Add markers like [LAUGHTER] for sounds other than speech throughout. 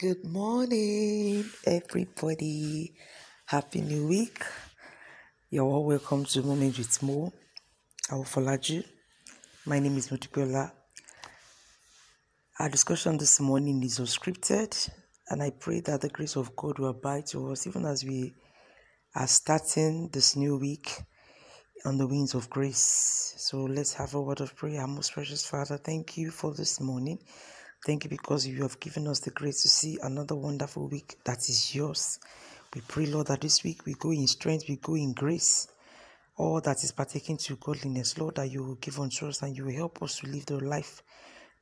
Good morning, everybody. Happy New Week. You're all welcome to Moment with Mo. I will follow you. My name is Mutupiola. Our discussion this morning is unscripted, and I pray that the grace of God will abide to us even as we are starting this new week on the wings of grace. So let's have a word of prayer. Most precious Father, thank you for this morning. Thank you because you have given us the grace to see another wonderful week that is yours. We pray, Lord, that this week we go in strength, we go in grace. All that is partaking to godliness, Lord, that you will give unto us and you will help us to live the life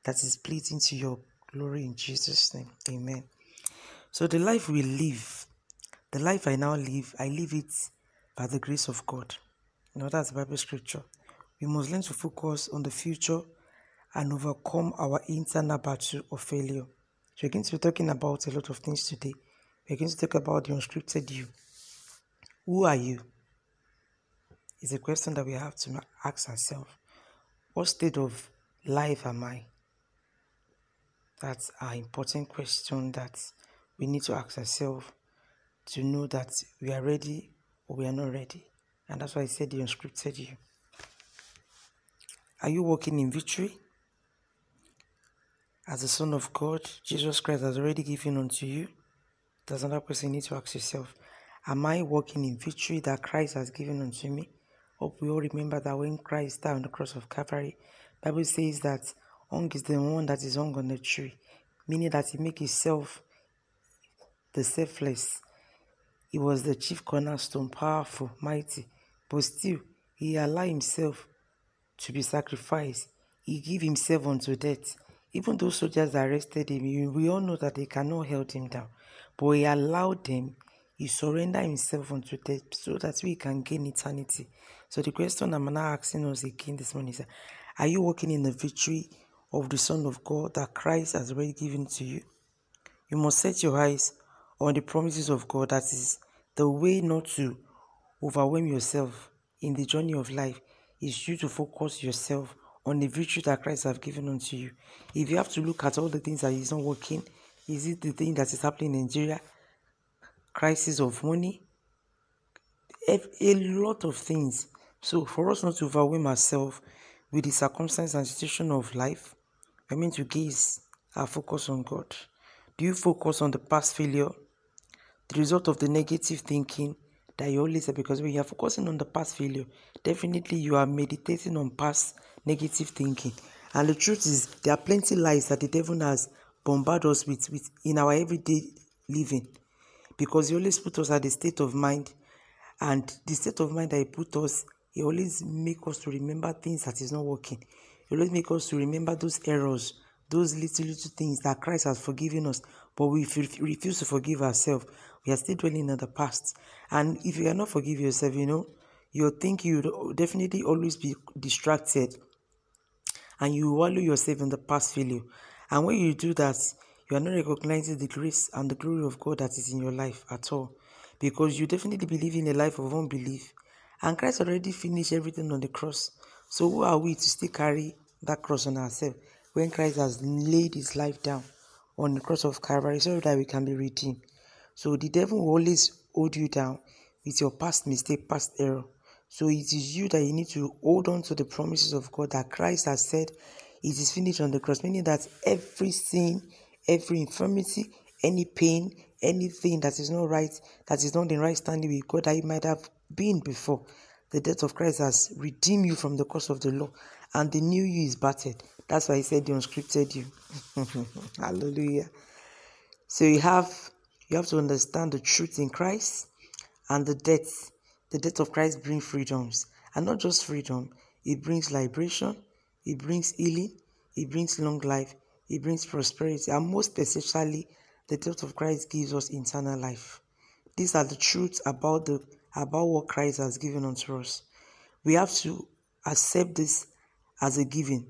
that is pleasing to your glory in Jesus' name. Amen. So the life we live, the life I now live, I live it by the grace of God. You know, that's Bible scripture. We must learn to focus on the future and overcome our internal battle of failure. So we're going to be talking about a lot of things today. We're going to talk about the unscripted you. Who are you? It's a question that we have to ask ourselves. What state of life am I? That's an important question that we need to ask ourselves to know that we are ready or we are not ready. And that's why I said the unscripted you. Are you walking in victory? As the Son of God, Jesus Christ has already given unto you. There's another question you need to ask yourself. Am I walking in victory that Christ has given unto me? Hope we all remember that when Christ died on the cross of Calvary, Bible says that hung is the one that is hung on the tree, meaning that he make himself the selfless. He was the chief cornerstone, powerful, mighty, but still he allowed himself to be sacrificed. He gave himself unto death. Even those soldiers arrested him, we all know that they cannot hold him down. But he allowed them, he surrendered himself unto death so that we can gain eternity. So the question I'm now asking us again this morning is Are you walking in the victory of the Son of God that Christ has already given to you? You must set your eyes on the promises of God. That is the way not to overwhelm yourself in the journey of life is you to focus yourself on the victory that Christ has given unto you. If you have to look at all the things that is not working, is it the thing that is happening in Nigeria? Crisis of money? A lot of things. So for us not to overwhelm ourselves with the circumstance and situation of life, I mean to gaze our focus on God. Do you focus on the past failure, the result of the negative thinking that you always say? Because when you are focusing on the past failure, definitely you are meditating on past negative thinking. And the truth is, there are plenty lies that the devil has bombarded us with, with in our everyday living. Because he always put us at the state of mind. And the state of mind that he put us, he always make us to remember things that is not working. He always make us to remember those errors, those little, little things that Christ has forgiven us. But we refuse to forgive ourselves. We are still dwelling in the past. And if you cannot forgive yourself, you know, you think you will definitely always be distracted and you wallow yourself in the past failure. And when you do that, you are not recognizing the grace and the glory of God that is in your life at all. Because you definitely believe in a life of unbelief. And Christ already finished everything on the cross. So who are we to still carry that cross on ourselves when Christ has laid his life down on the cross of Calvary so that we can be redeemed? So the devil will always hold you down with your past mistake, past error. So it is you that you need to hold on to the promises of God that Christ has said it is finished on the cross, meaning that every sin, every infirmity, any pain, anything that is not right, that is not in right standing with God that you might have been before, the death of Christ has redeemed you from the curse of the law, and the new you is battered. That's why he said the unscripted you. [LAUGHS] Hallelujah. So you have you have to understand the truth in Christ and the death the death of Christ brings freedoms. And not just freedom, it brings liberation, it brings healing, it brings long life, it brings prosperity, and most especially, the death of Christ gives us eternal life. These are the truths about the about what Christ has given unto us. We have to accept this as a given.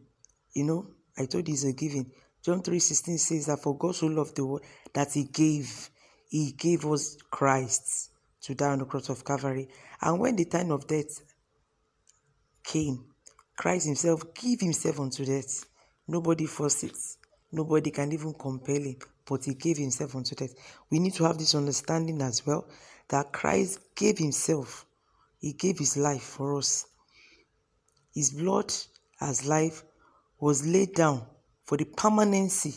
You know, I told you it's a given. John 3:16 says that for God so loved the world that he gave, he gave us Christ to die on the cross of Calvary. And when the time of death came, Christ Himself gave Himself unto death. Nobody forced it. Nobody can even compel Him but he gave himself unto death. We need to have this understanding as well that Christ gave himself, he gave his life for us. His blood as life was laid down for the permanency,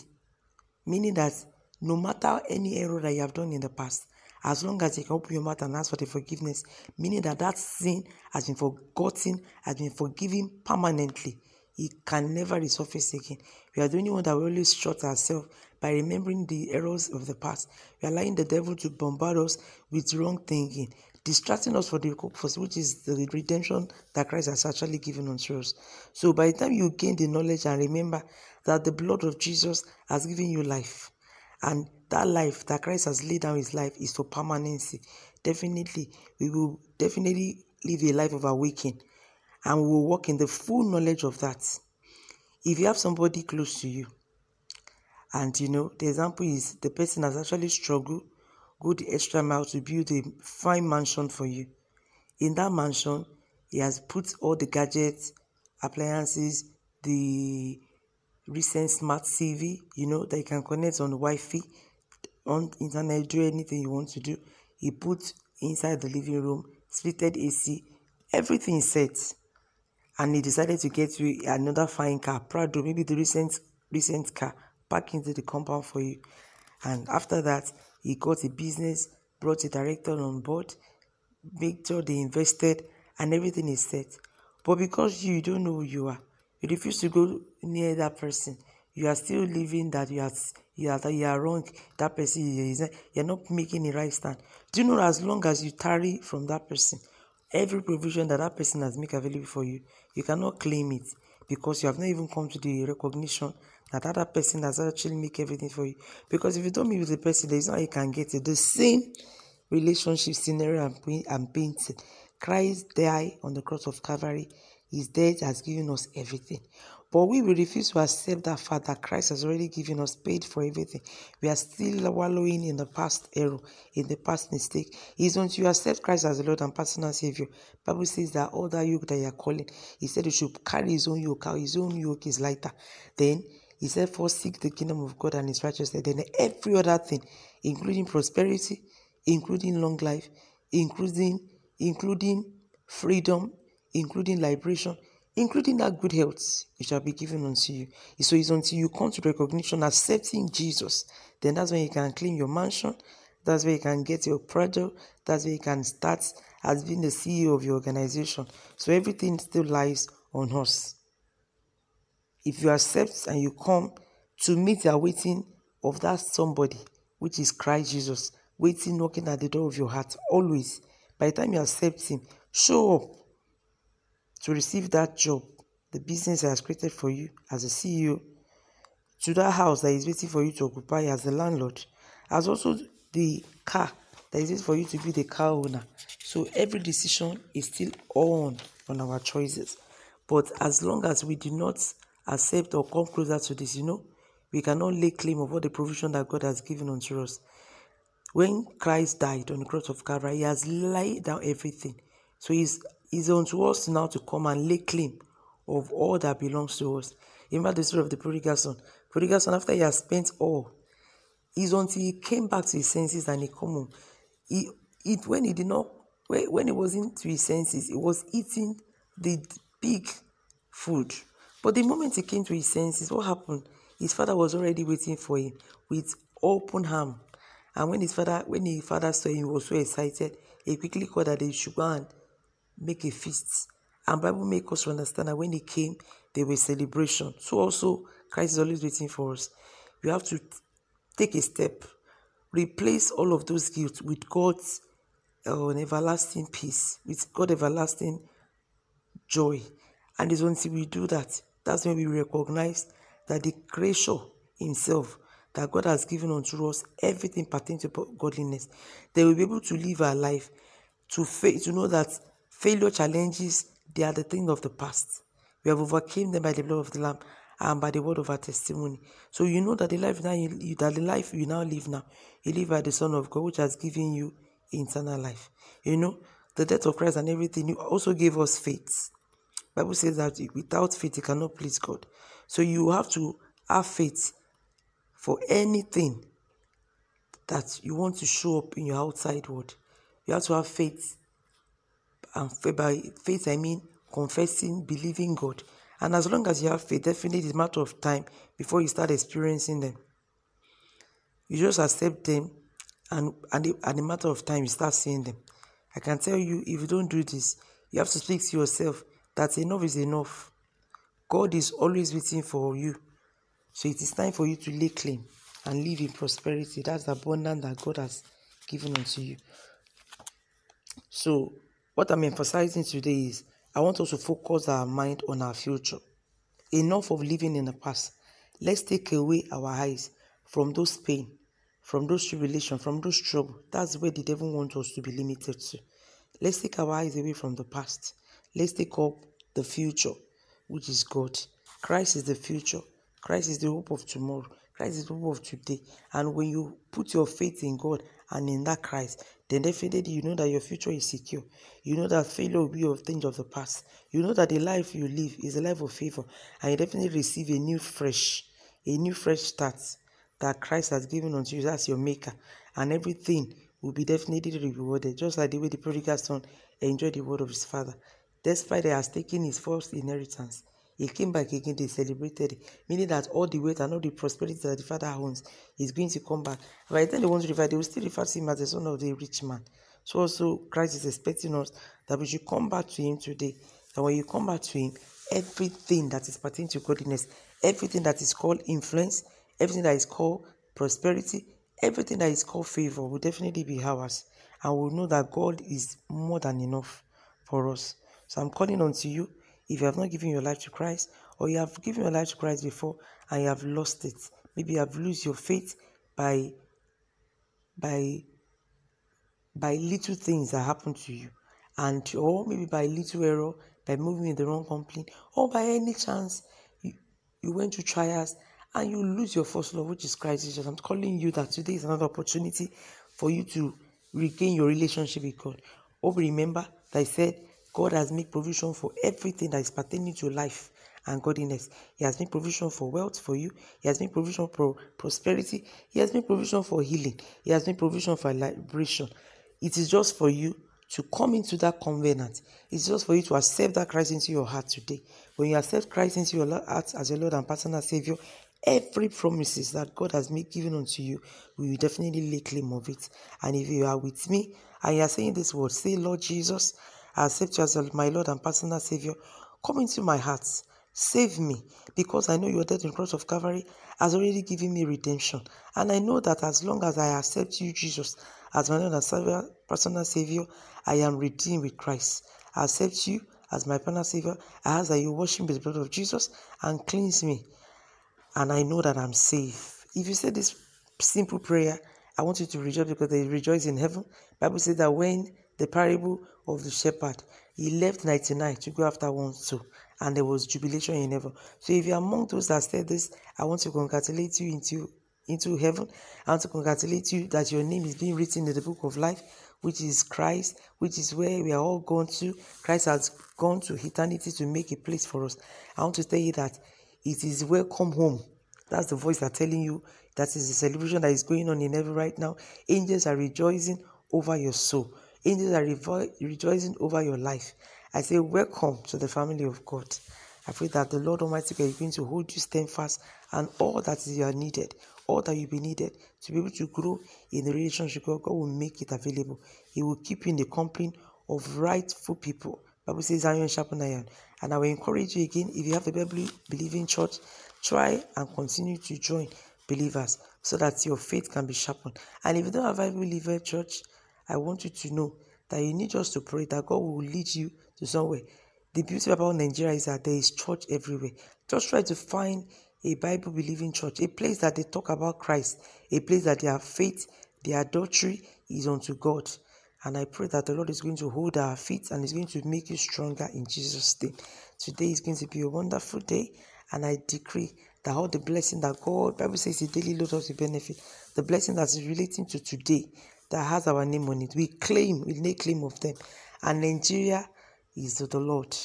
meaning that no matter any error that you have done in the past, as long as you can open your mouth and ask for the forgiveness, meaning that that sin has been forgotten, has been forgiven permanently. It can never resurface again. We are the only one that will always shut ourselves by remembering the errors of the past. We are allowing the devil to bombard us with wrong thinking, distracting us for the purpose, which is the redemption that Christ has actually given unto us. So by the time you gain the knowledge and remember that the blood of Jesus has given you life, and that life that Christ has laid down his life is for permanency. Definitely, we will definitely live a life of awakening and we will walk in the full knowledge of that. If you have somebody close to you, and you know, the example is the person has actually struggled, go the extra mile to build a fine mansion for you. In that mansion, he has put all the gadgets, appliances, the recent smart TV, you know, that you can connect on Wi-Fi, on internet, do anything you want to do. He put inside the living room, splitted AC, everything set. And he decided to get you another fine car, Prado, maybe the recent recent car, back into the compound for you. And after that, he got a business, brought a director on board, made sure they invested, and everything is set. But because you don't know who you are, you refuse to go near that person. You are still living that you are you are you are wrong. That person is you're not making a right stand. Do you know as long as you tarry from that person, every provision that that person has made available for you, you cannot claim it because you have not even come to the recognition that other person has actually make everything for you. Because if you don't meet with the person, there is no how you can get it. The same relationship scenario I'm painting. Christ died on the cross of Calvary his death has given us everything. But we will refuse to accept that fact that Christ has already given us, paid for everything. We are still wallowing in the past error, in the past mistake. It's until you accept Christ as the Lord and personal Savior. Bible says that all that yoke that you are calling, He said you should carry His own yoke. His own yoke is lighter. Then He said, first seek the kingdom of God and His righteousness. Then every other thing, including prosperity, including long life, including including freedom, including liberation, including that good health, it shall be given unto you. So it's until you come to recognition, accepting Jesus, then that's when you can claim your mansion, that's where you can get your project, that's where you can start as being the CEO of your organization. So everything still lies on us. If you accept and you come to meet the waiting of that somebody, which is Christ Jesus, waiting, knocking at the door of your heart, always. By the time you accept Him, show up to receive that job, the business has created for you as a CEO, to that house that is waiting for you to occupy as the landlord, as also the car that is waiting for you to be the car owner. So every decision is still on on our choices. But as long as we do not accept or come closer to this, you know, we cannot lay claim of all the provision that God has given unto us. When Christ died on the cross of Calvary, He has laid down everything. So He's is unto us now to come and lay claim of all that belongs to us. Remember the story of the prodigal son. Prodigal son, after he has spent all, is until he came back to his senses and he come home. He, it when he did not, when he was into his senses, he was eating the big food. But the moment he came to his senses, what happened? His father was already waiting for him with open arm. And when his father, when his father saw him, he was so excited. He quickly called that they should go and make a feast. And Bible make us understand that when he came, there was celebration. So also Christ is always waiting for us. We have to take a step, replace all of those guilt with God's uh, everlasting peace, with God everlasting joy. And it's once we do that, that's when we recognize that the creator himself, that God has given unto us everything pertaining to godliness, they will be able to live our life to faith, to know that Failure challenges, they are the thing of the past. We have overcame them by the blood of the Lamb and by the word of our testimony. So you know that the life now you, that the life you now live now, you live by the Son of God, which has given you eternal life. You know, the death of Christ and everything you also gave us faith. Bible says that without faith you cannot please God. So you have to have faith for anything that you want to show up in your outside world. You have to have faith, and faith by faith I mean confessing, believing God. And as long as you have faith, definitely it's a matter of time before you start experiencing them. You just accept them, and and at a matter of time you start seeing them. I can tell you, if you don't do this, you have to speak to yourself that enough is enough. God is always waiting for you. So it is time for you to lay claim and live in prosperity. That's the abundance that God has given unto you. So, what I'm emphasizing today is I want us to focus our mind on our future. Enough of living in the past. Let's take away our eyes from those pain, from those tribulation, from those trouble. That's where the devil wants us to be limited to. Let's take our eyes away from the past. Let's take up the future, which is God. Christ is the future. Christ is the hope of tomorrow. Christ is the hope of today. And when you put your faith in God and in that Christ, then definitely you know that your future is secure. You know that failure will be of things of the past. You know that the life you live is a life of favor. And you definitely receive a new fresh, a new fresh start that Christ has given unto you. as your maker. And everything will be definitely rewarded. Just like the way the prodigal son enjoyed the word of his father. Despite he has taken his first inheritance, he came back again, they celebrated meaning that all the wealth and all the prosperity that the father owns is going to come back. By the they want to refer, they will still refer to him as the son of the rich man. So also Christ is expecting us that we should come back to him today. And when you come back to him, everything that is pertaining to godliness, everything that is called influence, everything that is called prosperity, everything that is called favor will definitely be ours. And we'll know that God is more than enough for us. So I'm calling on to you if you have not given your life to Christ, or you have given your life to Christ before and you have lost it, maybe you have lost your faith by by by little things that happen to you, and or maybe by little error, by moving in the wrong company, or by any chance you, you went to trials and you lose your first love, which is Christ Jesus. I'm calling you that today is another opportunity for you to regain your relationship with God. Oh, remember that I said God has made provision for everything that is pertaining to life and godliness. He has made provision for wealth for you. He has made provision for prosperity. He has made provision for healing. He has made provision for liberation. It is just for you to come into that covenant. It's just for you to accept that Christ into your heart today. When you accept Christ into your heart as your Lord and personal Savior, every promises that God has made given unto you, we will definitely lay claim of it. And if you are with me and you are saying this word, say, Lord Jesus, I accept you as my Lord and personal Savior. Come into my heart. Save me because I know your death the cross of Calvary has already given me redemption. And I know that as long as I accept you, Jesus, as my Lord and Savior, personal Savior, I am redeemed with Christ. I accept you as my personal Savior. I ask that you wash me with the blood of Jesus and cleanse me. And I know that I'm safe. If you say this simple prayer, I want you to rejoice because they rejoice in heaven. Bible says that when the parable of the shepherd. He left 99 to go after one soul, and there was jubilation in heaven. So if you're among those that said this, I want to congratulate you into into heaven. I want to congratulate you that your name is being written in the book of life, which is Christ, which is where we are all going to. Christ has gone to eternity to make a place for us. I want to tell you that it is welcome home. That's the voice that's telling you that is the celebration that is going on in heaven right now. Angels are rejoicing over your soul. Angels are revo- rejoicing over your life. I say, Welcome to the family of God. I pray that the Lord Almighty God is going to hold you steadfast and all that you are needed, all that you be needed to be able to grow in the relationship. God, God will make it available. He will keep you in the company of rightful people. Bible says iron sharpen iron. And I will encourage you again, if you have a Bible believing church, try and continue to join believers so that your faith can be sharpened. And if you don't have a Bible believer church, I want you to know that you need just to pray that God will lead you to somewhere. The beauty about Nigeria is that there is church everywhere. Just try to find a Bible believing church, a place that they talk about Christ, a place that their faith, their adultery is unto God. And I pray that the Lord is going to hold our feet and is going to make you stronger in Jesus' name. Today is going to be a wonderful day, and I decree that all the blessing that God, Bible says, He daily loads of the benefit, the blessing that is relating to today, that has our name on it. We claim, we lay claim of them. And Nigeria is the Lord.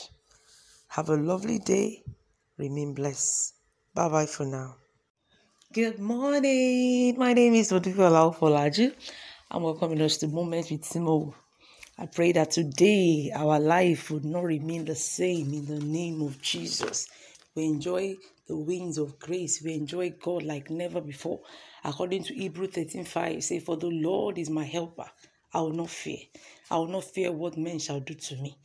Have a lovely day. Remain blessed. Bye bye for now. Good morning. My name is Odifola Folaju. I'm welcoming us to Moments with Timo. I pray that today our life would not remain the same in the name of Jesus. We enjoy the winds of grace. We enjoy God like never before. According to Hebrew 13 5, say, For the Lord is my helper. I will not fear. I will not fear what men shall do to me.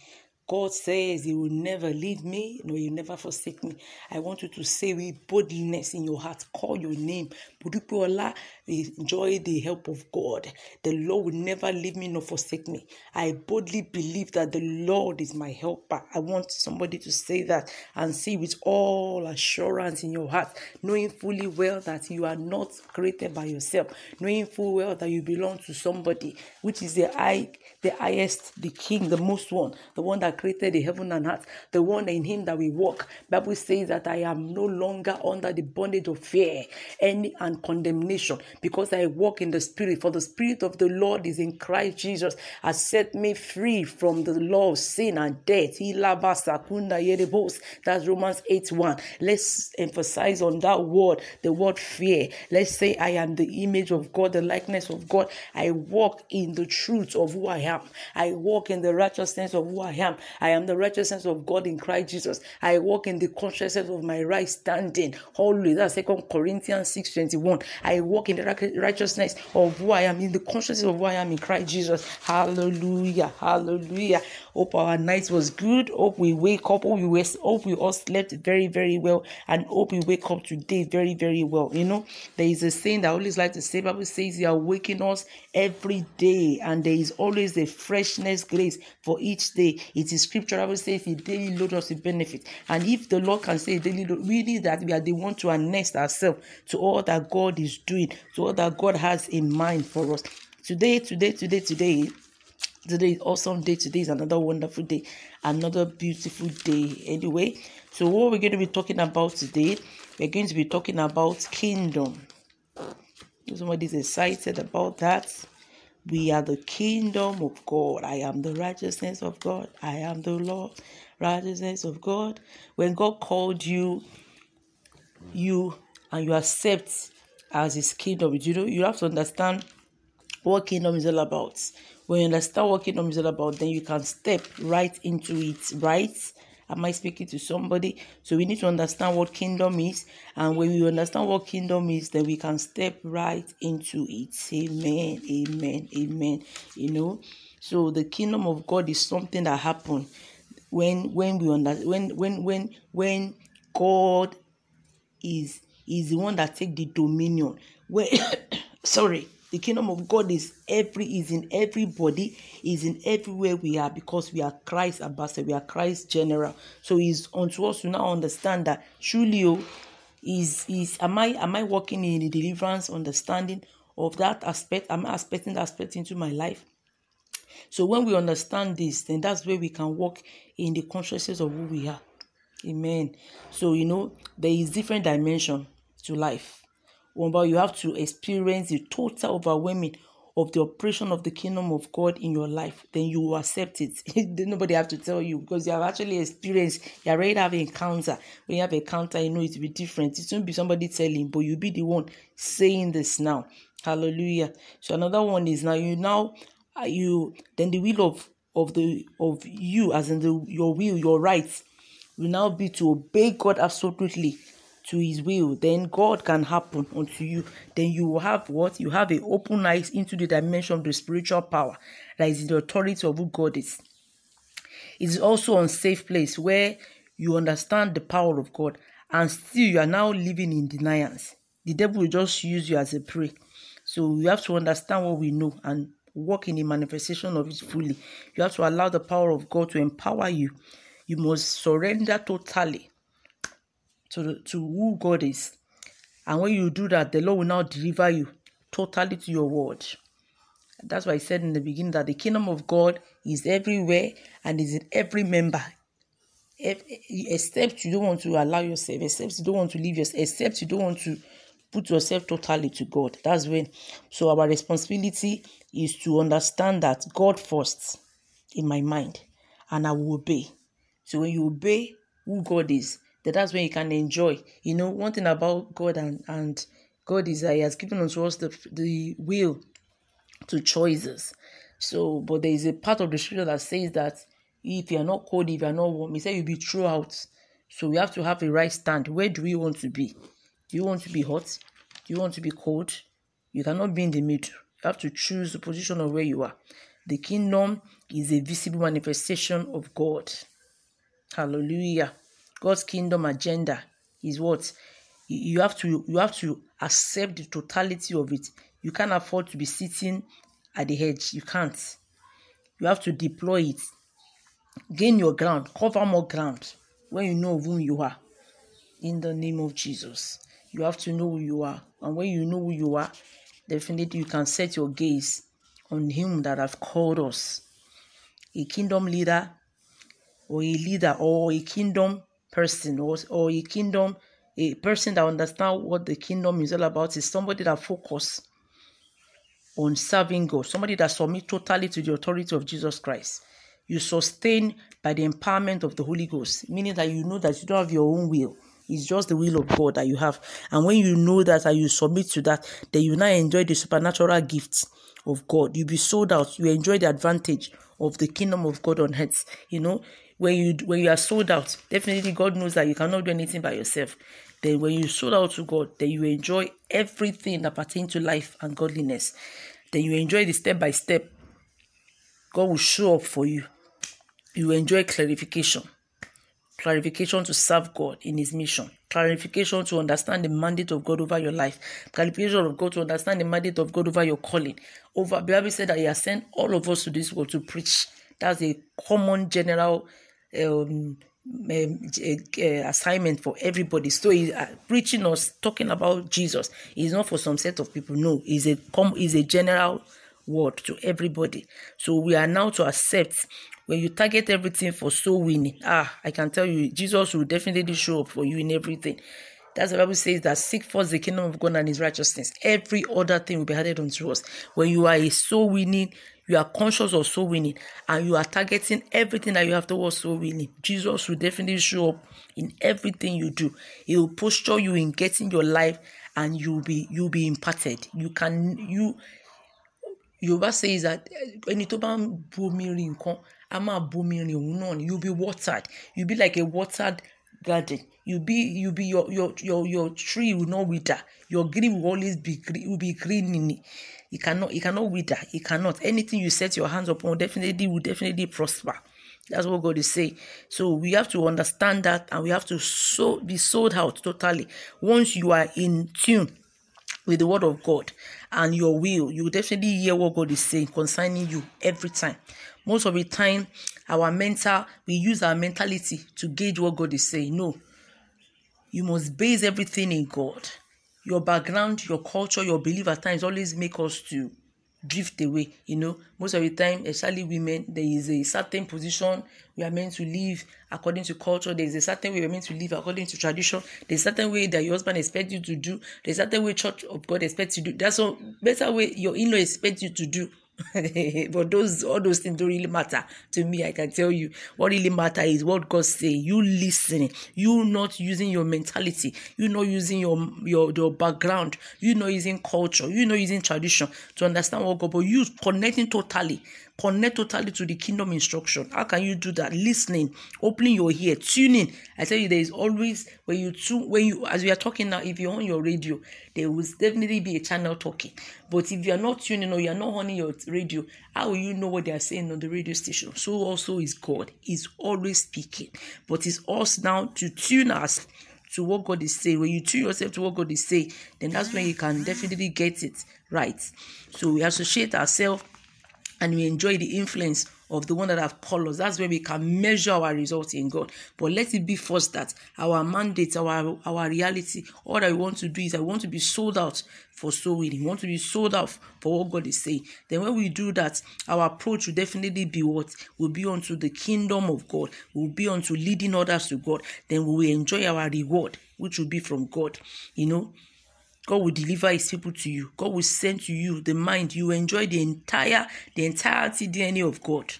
God says He will never leave me, no, He will never forsake me. I want you to say with boldness in your heart, call your name. Budupuola, enjoy the help of God. The Lord will never leave me nor forsake me. I boldly believe that the Lord is my helper. I want somebody to say that and say with all assurance in your heart, knowing fully well that you are not created by yourself, knowing full well that you belong to somebody, which is the high, the highest, the King, the most one, the one that created the heaven and earth, the one in him that we walk. Bible says that I am no longer under the bondage of fear, any and condemnation, because I walk in the spirit. For the spirit of the Lord is in Christ Jesus, has set me free from the law of sin and death. That's Romans 8 1. Let's emphasize on that word, the word fear. Let's say I am the image of God, the likeness of God. I walk in the truth of who I am. I walk in the righteousness of who I am. I am the righteousness of God in Christ Jesus. I walk in the consciousness of my right standing. Holy, that's Second Corinthians 6 21. I walk in the righteousness of who I am, in the consciousness of who I am in Christ Jesus. Hallelujah. Hallelujah. Hope our night was good. Hope we wake up. Hope we, hope we all slept very, very well. And hope we wake up today very, very well. You know, there is a saying that I always like to say, Bible says you are waking us every day, and there is always a freshness grace for each day. It is scripture. I will say if daily load us with benefit. And if the Lord can say daily load, we need that we are the one to annex ourselves to all that God is doing, to all that God has in mind for us. Today, today, today, today, today is awesome day. Today is another wonderful day, another beautiful day. Anyway, so what we're going to be talking about today, we're going to be talking about kingdom. Somebody's excited about that. We are the kingdom of God. I am the righteousness of God. I am the Lord, righteousness of God. When God called you, you and you accept as his kingdom, you know, you have to understand what kingdom is all about. When you understand what kingdom is all about, then you can step right into it, right? Am I speaking to somebody? So we need to understand what kingdom is. And when we understand what kingdom is, then we can step right into it. Amen. Amen. Amen. You know, so the kingdom of God is something that happened when when we understand when when when when God is is the one that take the dominion. When [COUGHS] sorry the kingdom of God is every is in everybody, is in everywhere we are because we are Christ ambassador, we are Christ general. So it's unto us to now understand that truly oh, is is am I am I working in the deliverance understanding of that aspect? Am I aspecting that aspect into my life? So when we understand this, then that's where we can walk in the consciousness of who we are. Amen. So you know there is different dimension to life but you have to experience the total overwhelming of the operation of the kingdom of God in your life, then you will accept it. [LAUGHS] Nobody have to tell you because you have actually experienced, you already have an encounter. When you have an encounter, you know it will be different. It won't be somebody telling, but you'll be the one saying this now. Hallelujah. So another one is now you now uh, you then the will of of the of you as in the your will, your rights will now be to obey God absolutely to his will, then God can happen unto you. Then you will have what? You have a open eyes into the dimension of the spiritual power that is the authority of who God is. It is also a safe place where you understand the power of God and still you are now living in deniance. The devil will just use you as a prey. So you have to understand what we know and walk in the manifestation of it fully. You have to allow the power of God to empower you. You must surrender totally to, to who God is. And when you do that, the Lord will now deliver you totally to your word. That's why I said in the beginning that the kingdom of God is everywhere and is in every member. If, except you don't want to allow yourself, except you don't want to leave yourself, except you don't want to put yourself totally to God. That's when. So our responsibility is to understand that God first in my mind, and I will obey. So when you obey who God is, that that's when you can enjoy. You know, one thing about God and and God is that He has given us the the will to choices. So, but there is a part of the scripture that says that if you are not cold, if you are not warm, He said you'll be throughout. So we have to have a right stand. Where do we want to be? Do you want to be hot? Do you want to be cold? You cannot be in the middle. You have to choose the position of where you are. The kingdom is a visible manifestation of God. Hallelujah. God's kingdom agenda is what you have to you have to accept the totality of it. You can't afford to be sitting at the edge. You can't. You have to deploy it. Gain your ground. Cover more ground when you know who you are. In the name of Jesus. You have to know who you are. And when you know who you are, definitely you can set your gaze on him that have called us. A kingdom leader or a leader or a kingdom person or, or a kingdom a person that understand what the kingdom is all about is somebody that focus on serving God, somebody that submit totally to the authority of Jesus Christ. You sustain by the empowerment of the Holy Ghost, meaning that you know that you don't have your own will. It's just the will of God that you have. And when you know that and you submit to that, then you now enjoy the supernatural gifts of God. You be sold out. You enjoy the advantage of the kingdom of God on earth. You know, when you when you are sold out, definitely God knows that you cannot do anything by yourself. Then when you sold out to God, then you enjoy everything that pertains to life and godliness. Then you enjoy the step by step. God will show up for you. You enjoy clarification. Clarification to serve God in His mission. Clarification to understand the mandate of God over your life. Clarification of God to understand the mandate of God over your calling. Over Bible said that He has sent all of us to this world to preach. That's a common general um, um, assignment for everybody. So he, uh, preaching us, talking about Jesus is not for some set of people. No, is a com is a general word to everybody. So we are now to accept when you target everything for soul winning. Ah, I can tell you, Jesus will definitely show up for you in everything. That's the Bible says that seek first the kingdom of God and his righteousness. Every other thing will be added unto us. When you are a soul winning you are conscious of soul winning and you are targeting everything that you have towards soul winning, Jesus will definitely show up in everything you do. He will posture you in getting your life and you'll be you'll be imparted. You can you Yorùbá says that ẹni tó bá ń a máa bomi rin òun náà ni you be watered you be like a watered garden you be you be your your your your tree will not wither your green will always be green will be green in it it cannot, it cannot wither. It cannot. Anything you set your hands upon definitely will definitely prosper. That's what God is saying. So we have to understand that and we have to so be sold out totally. Once you are in tune with the word of God and your will, you will definitely hear what God is saying concerning you every time. Most of the time, our mental, we use our mentality to gauge what God is saying. No, you must base everything in God your background, your culture, your belief at times always make us to drift away. You know, most of the time, especially women, there is a certain position we are meant to live according to culture. There is a certain way we are meant to live according to tradition. There's a certain way that your husband expects you to do. There's a certain way Church of God expects you to do. That's a better way your in-law expects you to do. [LAUGHS] but those all those things don't really matter to me. I can tell you what really matter is what God say. You listening, you not using your mentality, you not using your your your background, you not using culture, you not using tradition to understand what God, but you connecting totally Connect totally to the kingdom instruction. How can you do that? Listening, opening your ear, tuning. I tell you, there is always when you tune, when you as we are talking now, if you're on your radio, there will definitely be a channel talking. But if you are not tuning or you are not on your radio, how will you know what they are saying on the radio station? So also is God. He's always speaking. But it's us now to tune us to what God is saying. When you tune yourself to what God is saying, then that's when you can definitely get it right. So we associate ourselves and we enjoy the influence of the one that have called us. That's where we can measure our results in God. But let it be first that our mandate, our our reality, all we want to do is I want to be sold out for soul winning. We want to be sold out for what God is saying. Then when we do that, our approach will definitely be what will be unto the kingdom of God. Will be unto leading others to God. Then we will enjoy our reward, which will be from God. You know. God will deliver his people to you. God will send to you the mind. You enjoy the entire, the entirety DNA of God.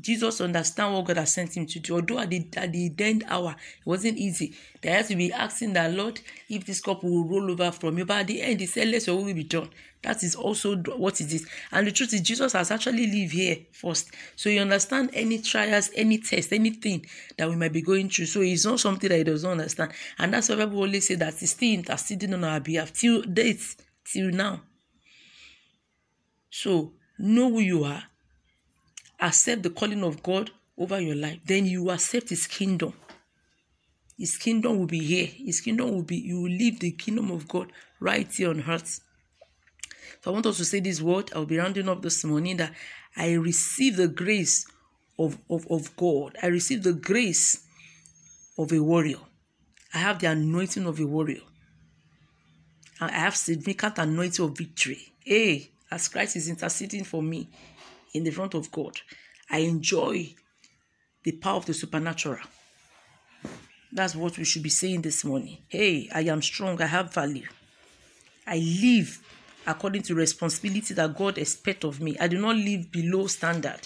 Jesus understand what God has sent him to do. Although at the at the end hour, it wasn't easy. They had to be asking the Lord if this cup will roll over from you. But at the end, he said, Let your will be done. That is also what it is. And the truth is, Jesus has actually lived here first. So you understand any trials, any test, anything that we might be going through. So it's not something that he does not understand. And that's why people always say that he's still interceding on our behalf till date, till now. So know who you are accept the calling of God over your life, then you accept His kingdom. His kingdom will be here. His kingdom will be, you will live the kingdom of God right here on earth. So I want us to say this word. I'll be rounding up this morning that I receive the grace of, of, of God. I receive the grace of a warrior. I have the anointing of a warrior. I have significant anointing of victory. Hey, as Christ is interceding for me, in the front of God. I enjoy the power of the supernatural. That's what we should be saying this morning. Hey, I am strong, I have value. I live according to responsibility that God expects of me. I do not live below standard.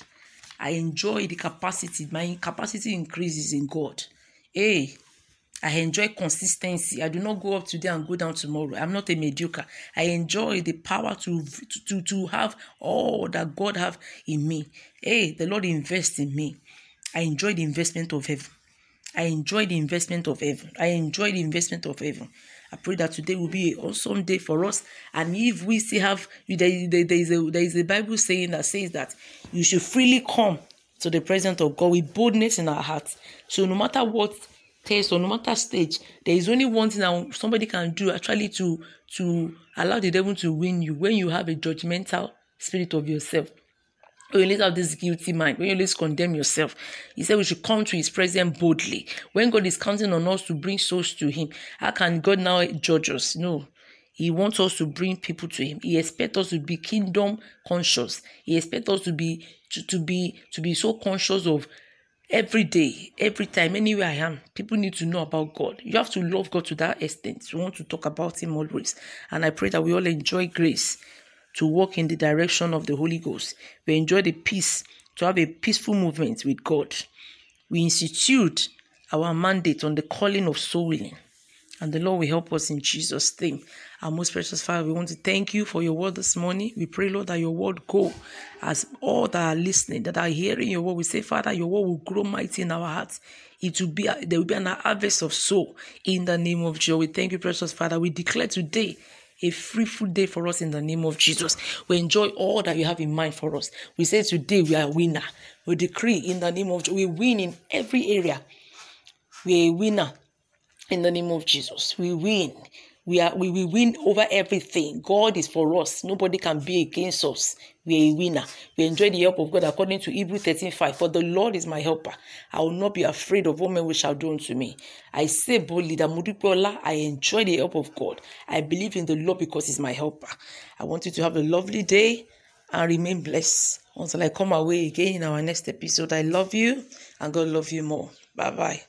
I enjoy the capacity. My capacity increases in God. Hey, I enjoy consistency. I do not go up today and go down tomorrow. I'm not a mediocre. I enjoy the power to to to have all that God have in me. Hey, the Lord invests in me. I enjoy the investment of heaven. I enjoy the investment of heaven. I enjoy the investment of heaven. I pray that today will be an awesome day for us. And if we still have, there, there, there, is a, there is a Bible saying that says that you should freely come to the presence of God with boldness in our hearts. So no matter what test or no matter stage, there is only one thing that somebody can do actually to to allow the devil to win you when you have a judgmental spirit of yourself. When you always out this guilty mind, when you always condemn yourself, he said we should come to his presence boldly. When God is counting on us to bring souls to him, how can God now judge us? No. He wants us to bring people to him. He expects us to be kingdom conscious. He expects us to be to, to be to be so conscious of every day, every time, anywhere I am, people need to know about God. You have to love God to that extent. You want to talk about Him always. And I pray that we all enjoy grace to walk in the direction of the Holy Ghost. We enjoy the peace to have a peaceful movement with God. We institute our mandate on the calling of soul winning. And the Lord will help us in Jesus' name. Our most precious Father, we want to thank you for your word this morning. We pray, Lord, that your word go as all that are listening, that are hearing your word. We say, Father, your word will grow mighty in our hearts. It will be there will be an harvest of soul in the name of Jesus. We thank you, precious Father. We declare today a fruitful day for us in the name of Jesus. We enjoy all that you have in mind for us. We say today we are a winner. We decree in the name of. We win in every area. We are a winner in the name of Jesus. We win we are we will win over everything. God is for us. Nobody can be against us. We are a winner. We enjoy the help of God according to Hebrew 13 5. For the Lord is my helper. I will not be afraid of what men will shall do unto me. I say boldly that Mudipola, I enjoy the help of God. I believe in the Lord because He's my helper. I want you to have a lovely day and remain blessed until I come away again in our next episode. I love you and God love you more. Bye bye.